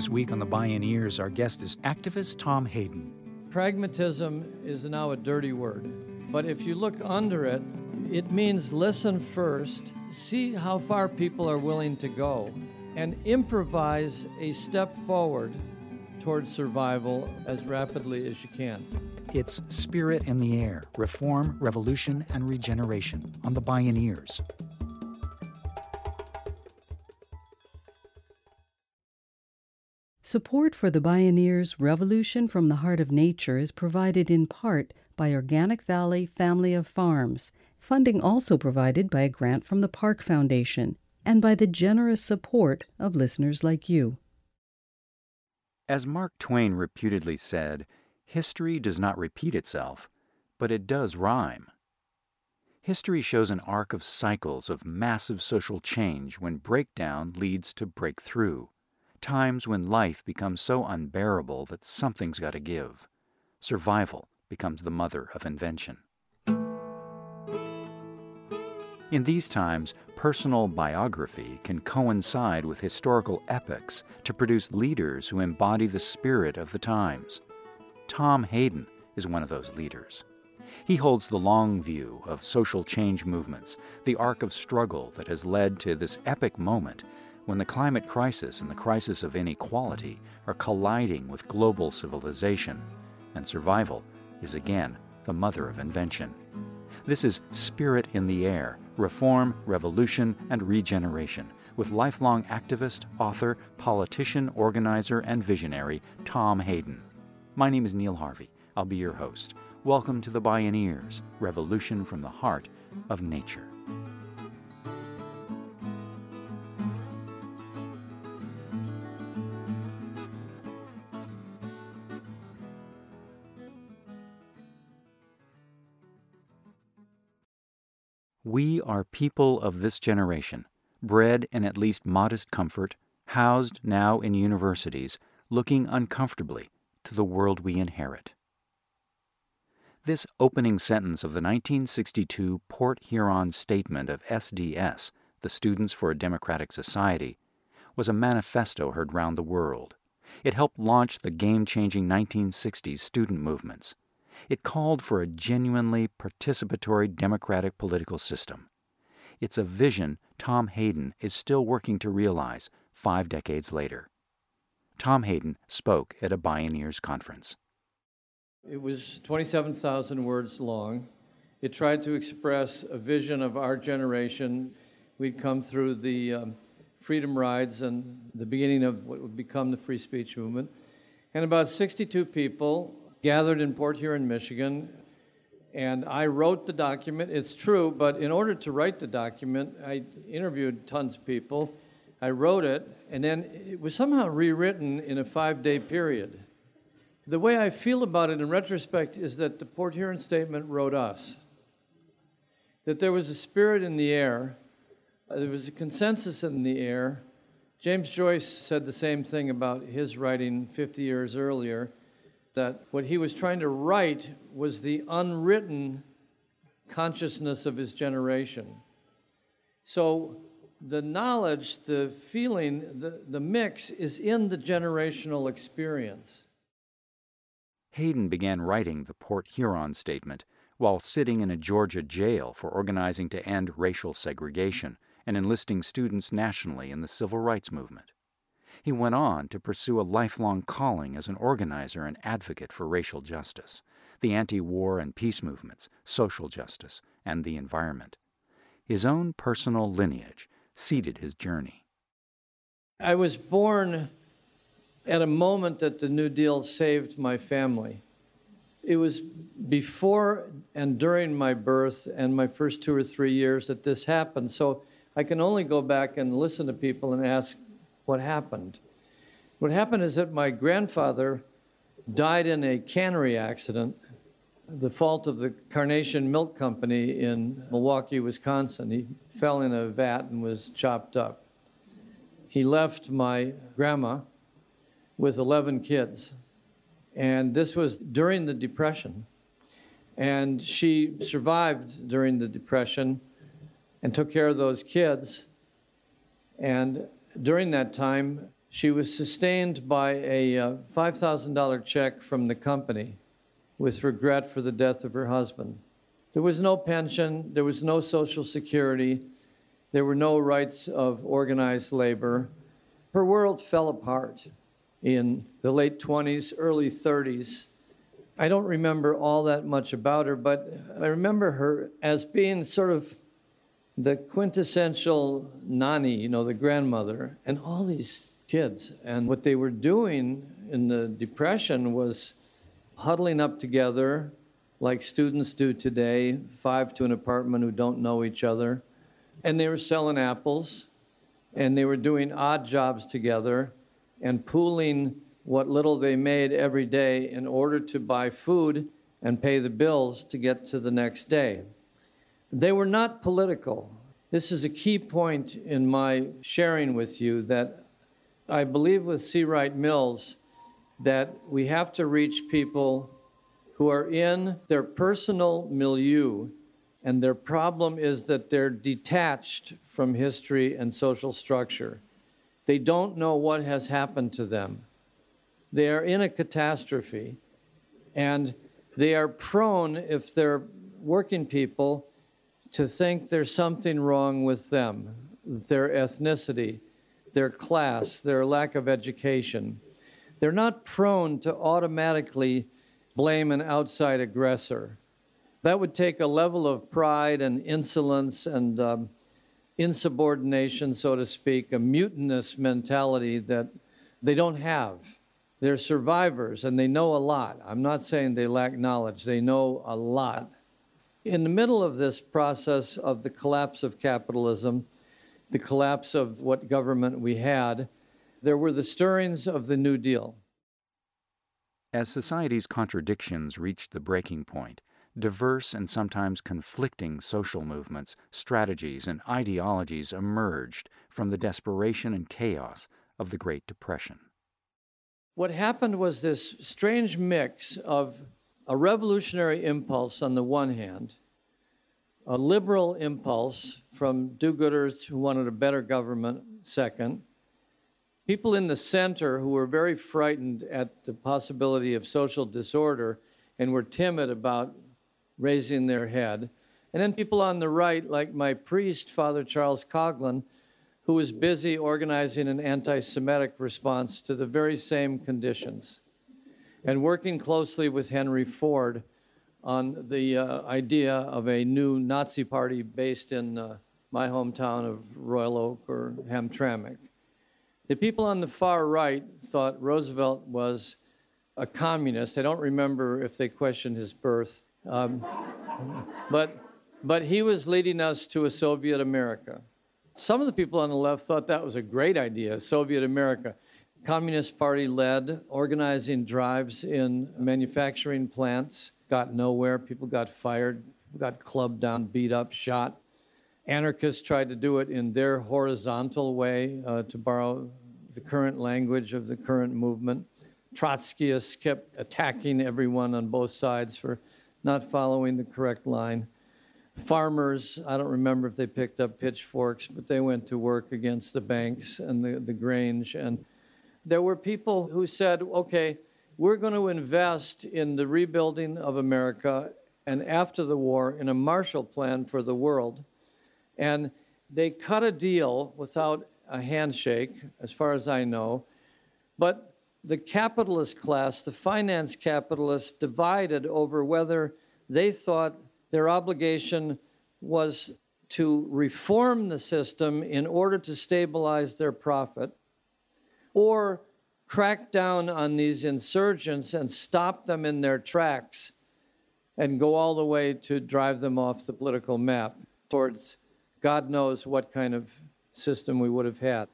This week on the Bioneers, our guest is activist Tom Hayden. Pragmatism is now a dirty word, but if you look under it, it means listen first, see how far people are willing to go, and improvise a step forward towards survival as rapidly as you can. It's Spirit in the Air Reform, Revolution, and Regeneration on the Bioneers. Support for the Bioneers Revolution from the Heart of Nature is provided in part by Organic Valley Family of Farms, funding also provided by a grant from the Park Foundation and by the generous support of listeners like you. As Mark Twain reputedly said, history does not repeat itself, but it does rhyme. History shows an arc of cycles of massive social change when breakdown leads to breakthrough, times when life becomes so unbearable that something's got to give. Survival becomes the mother of invention. In these times, personal biography can coincide with historical epics to produce leaders who embody the spirit of the times. Tom Hayden is one of those leaders. He holds the long view of social change movements, the arc of struggle that has led to this epic moment when the climate crisis and the crisis of inequality are colliding with global civilization, and survival is again the mother of invention. This is Spirit in the Air Reform, Revolution, and Regeneration with lifelong activist, author, politician, organizer, and visionary Tom Hayden. My name is Neil Harvey. I'll be your host. Welcome to the Bioneers Revolution from the Heart of Nature. We are people of this generation, bred in at least modest comfort, housed now in universities, looking uncomfortably to the world we inherit. This opening sentence of the 1962 Port Huron Statement of SDS, the Students for a Democratic Society, was a manifesto heard round the world. It helped launch the game changing 1960s student movements it called for a genuinely participatory democratic political system. It's a vision Tom Hayden is still working to realize five decades later. Tom Hayden spoke at a Bioneers conference. It was 27,000 words long. It tried to express a vision of our generation. We'd come through the um, freedom rides and the beginning of what would become the free speech movement. And about 62 people gathered in Port Huron, Michigan, and I wrote the document. It's true, but in order to write the document, I interviewed tons of people. I wrote it, and then it was somehow rewritten in a five day period. The way I feel about it in retrospect is that the Port Huron statement wrote us. That there was a spirit in the air, uh, there was a consensus in the air. James Joyce said the same thing about his writing 50 years earlier that what he was trying to write was the unwritten consciousness of his generation. So the knowledge, the feeling, the, the mix is in the generational experience. Hayden began writing the Port Huron Statement while sitting in a Georgia jail for organizing to end racial segregation and enlisting students nationally in the civil rights movement. He went on to pursue a lifelong calling as an organizer and advocate for racial justice, the anti war and peace movements, social justice, and the environment. His own personal lineage seeded his journey. I was born at a moment that the New Deal saved my family. It was before and during my birth and my first two or three years that this happened. So I can only go back and listen to people and ask, what happened. What happened is that my grandfather died in a cannery accident, the fault of the Carnation Milk Company in Milwaukee, Wisconsin. He fell in a vat and was chopped up. He left my grandma with 11 kids. And this was during the Depression. And she survived during the Depression and took care of those kids. And during that time, She was sustained by a uh, $5,000 check from the company with regret for the death of her husband. There was no pension, there was no Social Security, there were no rights of organized labor. Her world fell apart in the late 20s, early 30s. I don't remember all that much about her, but I remember her as being sort of the quintessential nanny, you know, the grandmother, and all these kids. And what they were doing in the Depression was huddling up together like students do today, five to an apartment who don't know each other. And they were selling apples, and they were doing odd jobs together and pooling what little they made every day in order to buy food and pay the bills to get to the next day. They were not political. This is a key point in my sharing with you that I believe with C. Wright Mills that we have to reach people who are in their personal milieu, and their problem is that they're detached from history and social structure. They don't know what has happened to them. They are in a catastrophe, and they are prone, if they're working people, to think there's something wrong with them, their ethnicity, their class, their lack of education. They're not prone to automatically blame an outside aggressor. That would take a level of pride and insolence and um, insubordination, so to speak, a mutinous mentality that they don't have. They're survivors and they know a lot. I'm not saying they lack knowledge, they know a lot. In the middle of this process of the collapse of capitalism, the collapse of what government we had, there were the stirrings of the New Deal. As society's contradictions reached the breaking point, diverse and sometimes conflicting social movements, strategies, and ideologies emerged from the desperation and chaos of the Great Depression. What happened was this strange mix of a revolutionary impulse on the one hand, a liberal impulse from do gooders who wanted a better government, second, People in the center who were very frightened at the possibility of social disorder and were timid about raising their head. And then people on the right, like my priest, Father Charles Coughlin, who was busy organizing an anti Semitic response to the very same conditions and working closely with Henry Ford on the uh, idea of a new Nazi party based in uh, my hometown of Royal Oak or Hamtramck. The people on the far right thought Roosevelt was a communist. I don't remember if they questioned his birth. Um, but, but he was leading us to a Soviet America. Some of the people on the left thought that was a great idea, Soviet America. Communist Party led, organizing drives in manufacturing plants, got nowhere. People got fired, got clubbed down, beat up, shot. Anarchists tried to do it in their horizontal way, uh, to borrow the current language of the current movement. Trotskyists kept attacking everyone on both sides for not following the correct line. Farmers, I don't remember if they picked up pitchforks, but they went to work against the banks and the, the Grange. And there were people who said, okay, we're going to invest in the rebuilding of America and after the war in a Marshall Plan for the world. And they cut a deal without a handshake, as far as I know. But the capitalist class, the finance capitalists, divided over whether they thought their obligation was to reform the system in order to stabilize their profit or crack down on these insurgents and stop them in their tracks and go all the way to drive them off the political map towards God knows what kind of system we would have had.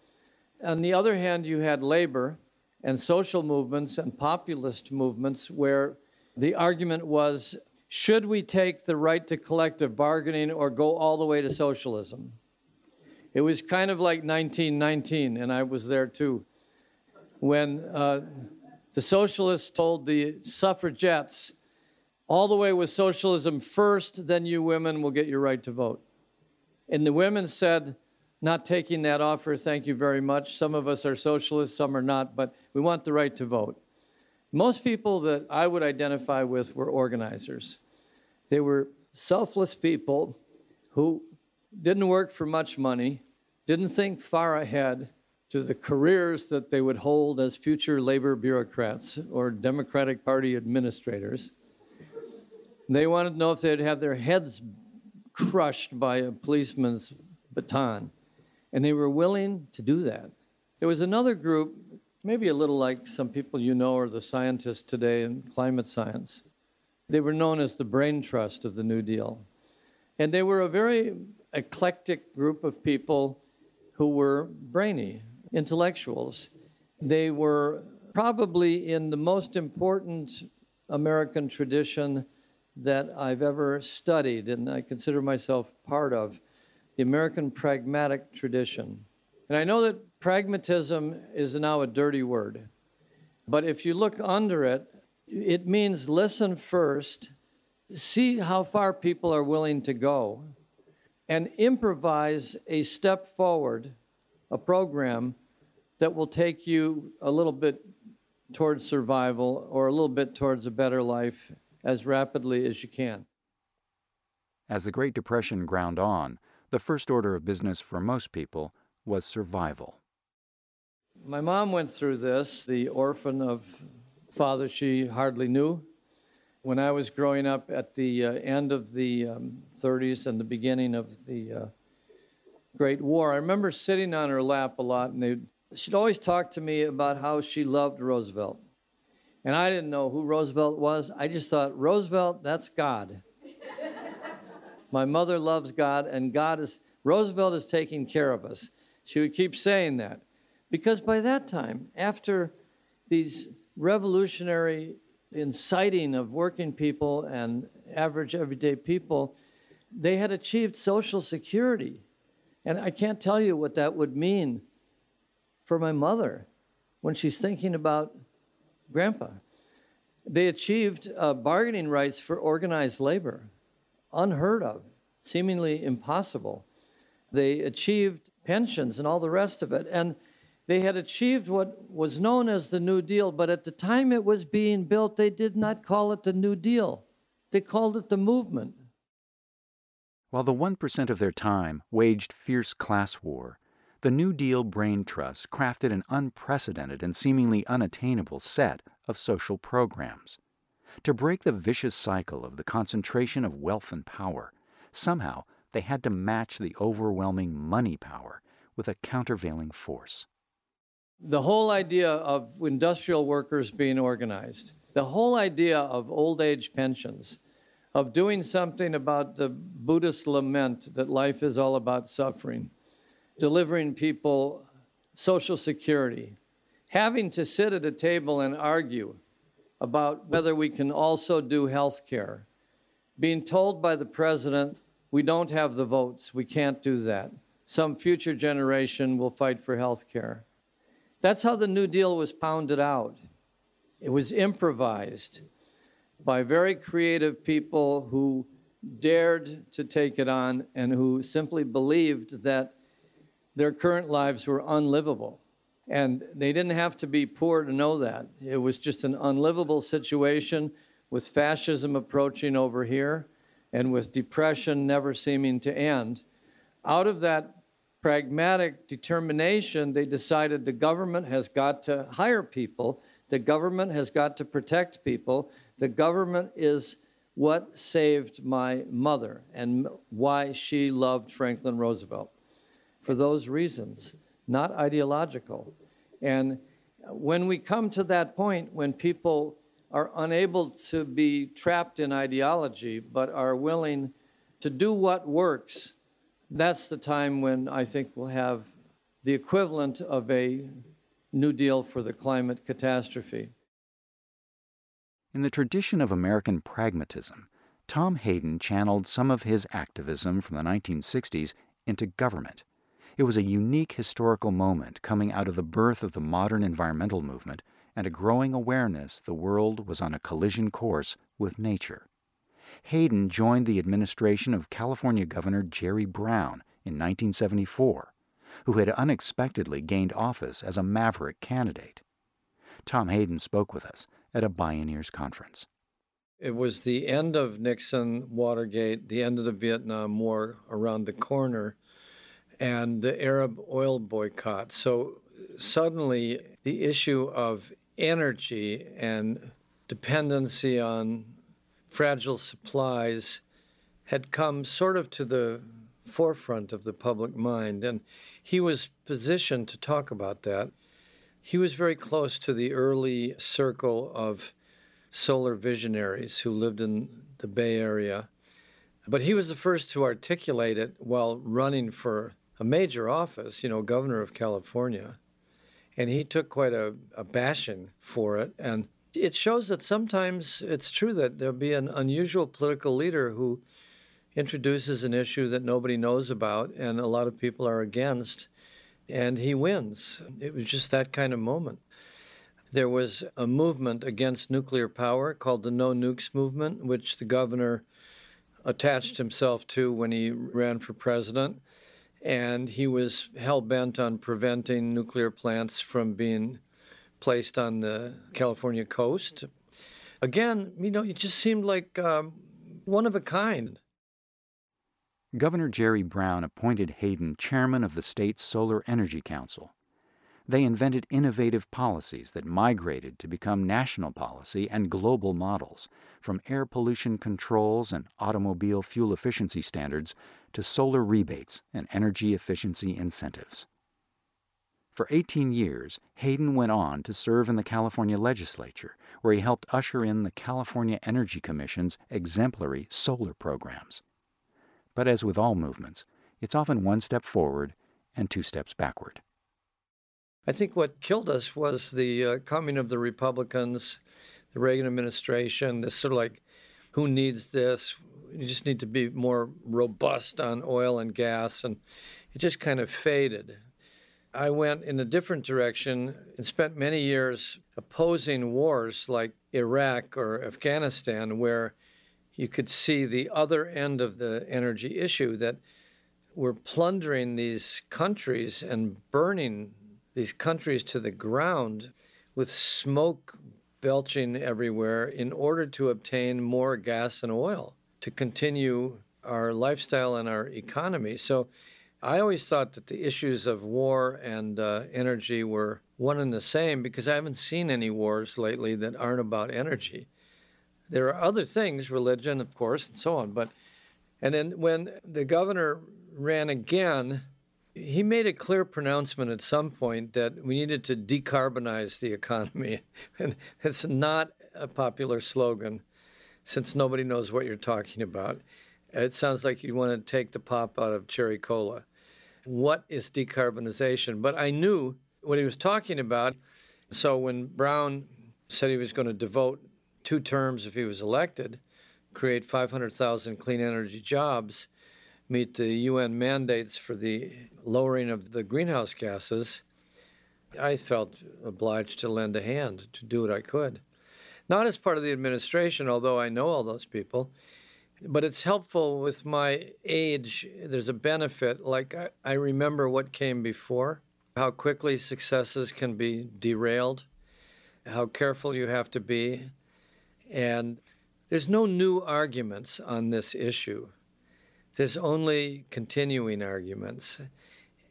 On the other hand, you had labor and social movements and populist movements where the argument was should we take the right to collective bargaining or go all the way to socialism? It was kind of like 1919, and I was there too, when uh, the socialists told the suffragettes, all the way with socialism first, then you women will get your right to vote. And the women said, not taking that offer, thank you very much. Some of us are socialists, some are not, but we want the right to vote. Most people that I would identify with were organizers. They were selfless people who didn't work for much money, didn't think far ahead to the careers that they would hold as future labor bureaucrats or Democratic Party administrators. They wanted to know if they'd have their heads crushed by a policeman's baton. And they were willing to do that. There was another group, maybe a little like some people you know are the scientists today in climate science. They were known as the brain trust of the New Deal. And they were a very eclectic group of people who were brainy, intellectuals. They were probably in the most important American tradition that I've ever studied, and I consider myself part of the American pragmatic tradition. And I know that pragmatism is now a dirty word, but if you look under it, it means listen first, see how far people are willing to go, and improvise a step forward, a program that will take you a little bit towards survival or a little bit towards a better life as rapidly as you can. As the Great Depression ground on, the first order of business for most people was survival. My mom went through this, the orphan of father she hardly knew. When I was growing up at the uh, end of the um, 30s and the beginning of the uh, Great War, I remember sitting on her lap a lot, and she'd always talk to me about how she loved Roosevelt. And I didn't know who Roosevelt was. I just thought, Roosevelt, that's God. My mother loves God, and God is, Roosevelt is taking care of us. She would keep saying that. Because by that time, after these revolutionary inciting of working people and average everyday people, they had achieved social security. And I can't tell you what that would mean for my mother when she's thinking about grandpa. They achieved uh, bargaining rights for organized labor, unheard of, seemingly impossible. They achieved pensions and all the rest of it. And they had achieved what was known as the New Deal, but at the time it was being built, they did not call it the New Deal. They called it the movement. While the 1% of their time waged fierce class war, the New Deal Brain Trust crafted an unprecedented and seemingly unattainable set of social programs. To break the vicious cycle of the concentration of wealth and power, somehow they had to match the overwhelming money power with a countervailing force the whole idea of industrial workers being organized, the whole idea of old age pensions, of doing something about the Buddhist lament that life is all about suffering, delivering people Social Security, having to sit at a table and argue about whether we can also do health care, being told by the president, we don't have the votes, we can't do that. Some future generation will fight for health care. That's how the New Deal was pounded out. It was improvised by very creative people who dared to take it on and who simply believed that their current lives were unlivable. And they didn't have to be poor to know that. It was just an unlivable situation with fascism approaching over here and with depression never seeming to end. Out of that pragmatic determination, they decided the government has got to hire people, the government has got to protect people, the government is what saved my mother and why she loved Franklin Roosevelt. For those reasons, not ideological. And when we come to that point, when people are unable to be trapped in ideology, but are willing to do what works that's the time when I think we'll have the equivalent of a New Deal for the climate catastrophe. In the tradition of American pragmatism, Tom Hayden channeled some of his activism from the 1960s into government. It was a unique historical moment coming out of the birth of the modern environmental movement and a growing awareness the world was on a collision course with nature. Hayden joined the administration of California Governor Jerry Brown in 1974. who had unexpectedly gained office as a maverick candidate. Tom Hayden spoke with us at a Bioneers conference. It was the end of Nixon, Watergate, the end of the Vietnam War around the corner, and the Arab oil boycott. So suddenly, the issue of energy and dependency on fragile supplies had come sort of to the forefront of the public mind. And he was positioned to talk about that. He was very close to the early circle of solar visionaries who lived in the Bay Area. But he was the first to articulate it while running for a major office, you know, governor of California. And he took quite a, a bashing for it. And it shows that sometimes it's true that there'll be an unusual political leader who introduces an issue that nobody knows about and a lot of people are against, and he wins. It was just that kind of moment. There was a movement against nuclear power called the No Nukes Movement, which the governor attached himself to when he ran for president. And he was hell bent on preventing nuclear plants from being placed on the California coast. Again, you know, it just seemed like um, one of a kind. Governor Jerry Brown appointed Hayden chairman of the state's Solar Energy Council. They invented innovative policies that migrated to become national policy and global models, from air pollution controls and automobile fuel efficiency standards to solar rebates and energy efficiency incentives. For 18 years, Hayden went on to serve in the California legislature, where he helped usher in the California Energy Commission's exemplary solar programs. But as with all movements, it's often one step forward and two steps backward. I think what killed us was the uh, coming of the Republicans, the Reagan administration, this sort of like, who needs this? You just need to be more robust on oil and gas. And it just kind of faded. I went in a different direction and spent many years opposing wars like Iraq or Afghanistan, where you could see the other end of the energy issue that we're plundering these countries and burning these countries to the ground with smoke belching everywhere in order to obtain more gas and oil to continue our lifestyle and our economy. So I always thought that the issues of war and uh, energy were one and the same because I haven't seen any wars lately that aren't about energy. There are other things, religion, of course, and so on. But and then when the governor ran again, he made a clear pronouncement at some point that we needed to decarbonize the economy. And it's not a popular slogan since nobody knows what you're talking about. It sounds like you want to take the pop out of cherry cola. What is decarbonization? But I knew what he was talking about. So when Brown said he was going to devote two terms if he was elected, create 500,000 clean energy jobs, meet the UN mandates for the lowering of the greenhouse gases, I felt obliged to lend a hand to do what I could. Not as part of the administration, although I know all those people, but it's helpful with my age. There's a benefit. Like, I, I remember what came before, how quickly successes can be derailed, how careful you have to be, and there's no new arguments on this issue. There's only continuing arguments.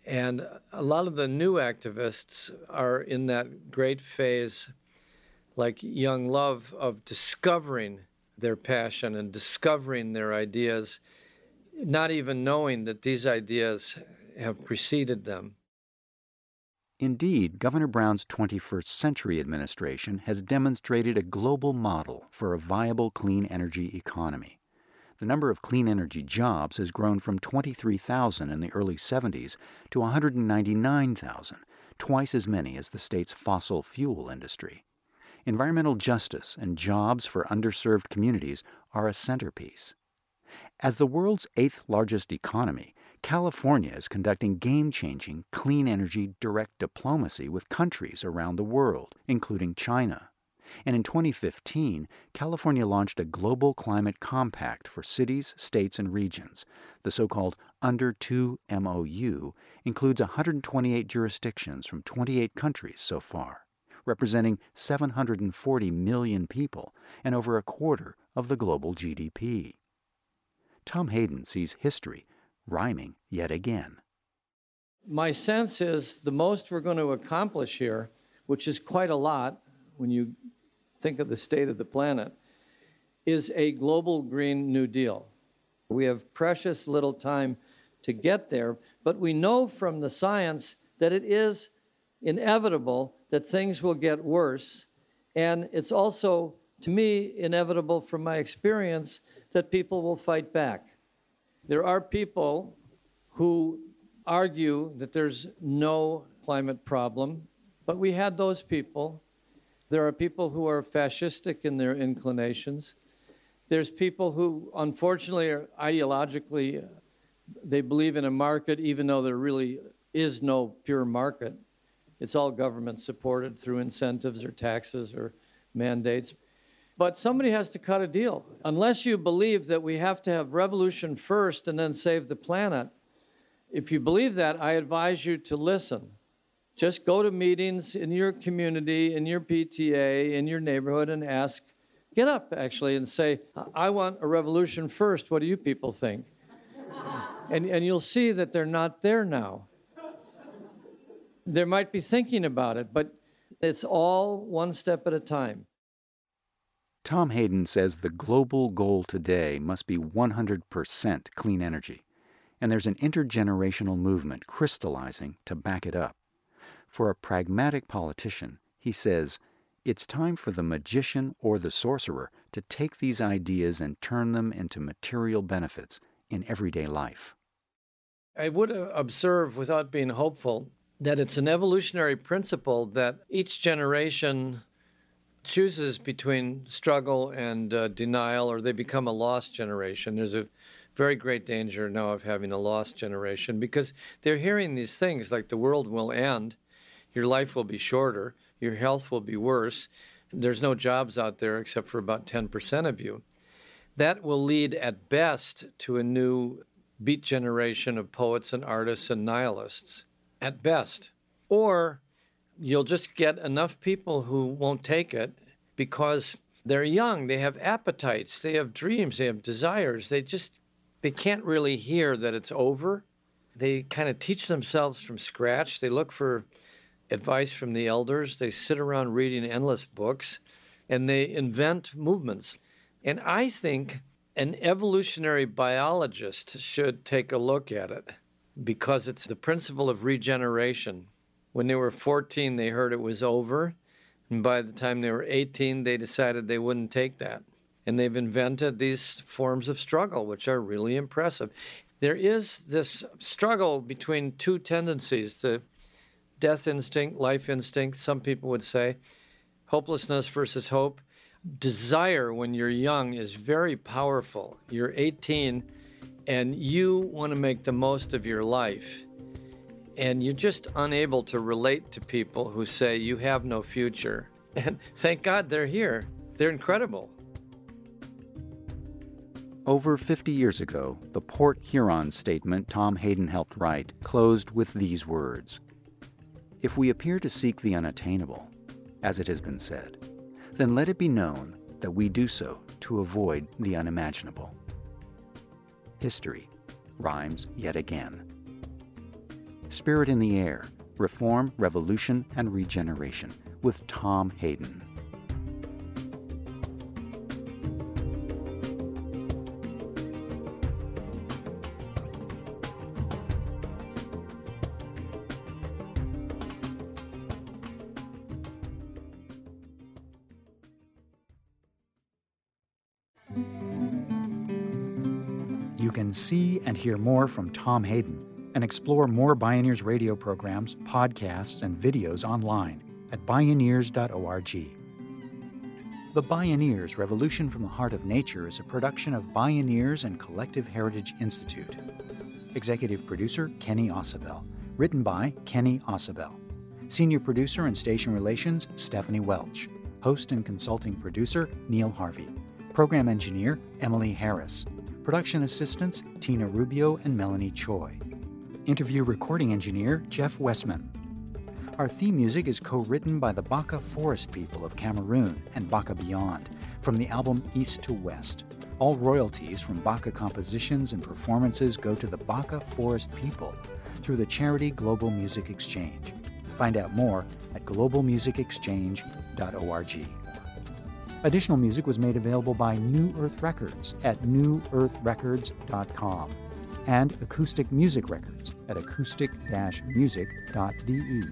And a lot of the new activists are in that great phase, like young love, of discovering their passion and discovering their ideas, not even knowing that these ideas have preceded them. Indeed, Governor Brown's 21st century administration has demonstrated a global model for a viable clean energy economy. The number of clean energy jobs has grown from 23,000 in the early 70s to 199,000, twice as many as the state's fossil fuel industry. Environmental justice and jobs for underserved communities are a centerpiece. As the world's eighth largest economy, California is conducting game changing clean energy direct diplomacy with countries around the world, including China. And in 2015, California launched a global climate compact for cities, states, and regions. The so called Under 2 MOU includes 128 jurisdictions from 28 countries so far, representing 740 million people and over a quarter of the global GDP. Tom Hayden sees history rhyming yet again. My sense is the most we're going to accomplish here, which is quite a lot when you think of the state of the planet, is a global Green New Deal. We have precious little time to get there, but we know from the science that it is inevitable that things will get worse. And it's also, to me, inevitable from my experience that people will fight back. There are people who argue that there's no climate problem, but we had those people. There are people who are fascistic in their inclinations. There's people who, unfortunately, are ideologically, they believe in a market even though there really is no pure market. It's all government supported through incentives or taxes or mandates. But somebody has to cut a deal. Unless you believe that we have to have revolution first and then save the planet, if you believe that, I advise you to listen. Just go to meetings in your community, in your PTA, in your neighborhood, and ask. Get up, actually, and say, I want a revolution first. What do you people think? and, and you'll see that they're not there now. They might be thinking about it, but it's all one step at a time. Tom Hayden says the global goal today must be 100% clean energy, and there's an intergenerational movement crystallizing to back it up. For a pragmatic politician, he says, it's time for the magician or the sorcerer to take these ideas and turn them into material benefits in everyday life. I would uh, observe, without being hopeful, that it's an evolutionary principle that each generation chooses between struggle and uh, denial, or they become a lost generation. There's a very great danger now of having a lost generation because they're hearing these things like the world will end, your life will be shorter, your health will be worse, there's no jobs out there except for about 10% of you. That will lead at best to a new beat generation of poets and artists and nihilists, at best. Or you'll just get enough people who won't take it because they're young, they have appetites, they have dreams, they have desires. They just they can't really hear that it's over. They kind of teach themselves from scratch. They look for advice from the elders. They sit around reading endless books and they invent movements. And I think an evolutionary biologist should take a look at it because it's the principle of regeneration. When they were 14, they heard it was over. And by the time they were 18, they decided they wouldn't take that. And they've invented these forms of struggle, which are really impressive. There is this struggle between two tendencies the death instinct, life instinct, some people would say, hopelessness versus hope. Desire when you're young is very powerful. You're 18 and you want to make the most of your life and you're just unable to relate to people who say you have no future. And thank God they're here. They're incredible. Over 50 years ago, the Port Huron statement Tom Hayden helped write closed with these words If we appear to seek the unattainable, as it has been said, then let it be known that we do so to avoid the unimaginable. History rhymes yet again. Spirit in the Air Reform, Revolution, and Regeneration with Tom Hayden. You can see and hear more from Tom Hayden and explore more Bioneers radio programs, podcasts, and videos online at bioneers.org. The Bioneers Revolution from the Heart of Nature is a production of Bioneers and Collective Heritage Institute. Executive producer Kenny Ausubel. Written by Kenny Ausubel. Senior producer and station relations Stephanie Welch. Host and consulting producer Neil Harvey. Program engineer Emily Harris. Production assistants Tina Rubio and Melanie Choi. Interview recording engineer Jeff Westman. Our theme music is co written by the Baka Forest people of Cameroon and Baka Beyond from the album East to West. All royalties from Baka compositions and performances go to the Baka Forest people through the charity Global Music Exchange. Find out more at globalmusicexchange.org. Additional music was made available by New Earth Records at newearthrecords.com and Acoustic Music Records at acoustic-music.de.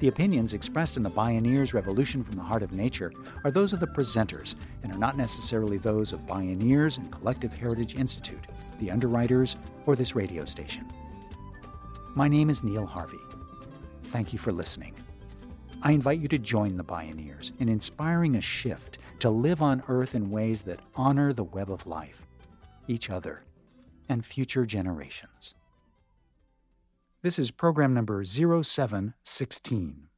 The opinions expressed in the Bioneers Revolution from the Heart of Nature are those of the presenters and are not necessarily those of Bioneers and Collective Heritage Institute, the underwriters, or this radio station. My name is Neil Harvey. Thank you for listening. I invite you to join the Bioneers in inspiring a shift to live on Earth in ways that honor the web of life, each other, and future generations. This is program number 0716.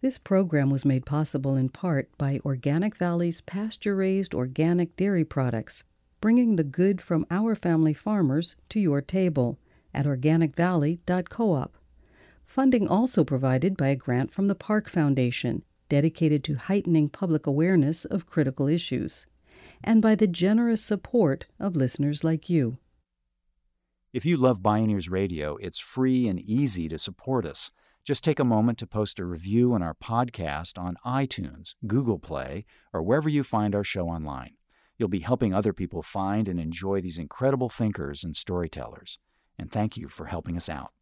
This program was made possible in part by Organic Valley's pasture raised organic dairy products, bringing the good from our family farmers to your table at organicvalley.coop. Funding also provided by a grant from the Park Foundation, dedicated to heightening public awareness of critical issues, and by the generous support of listeners like you. If you love Bioneers Radio, it's free and easy to support us. Just take a moment to post a review on our podcast on iTunes, Google Play, or wherever you find our show online. You'll be helping other people find and enjoy these incredible thinkers and storytellers. And thank you for helping us out.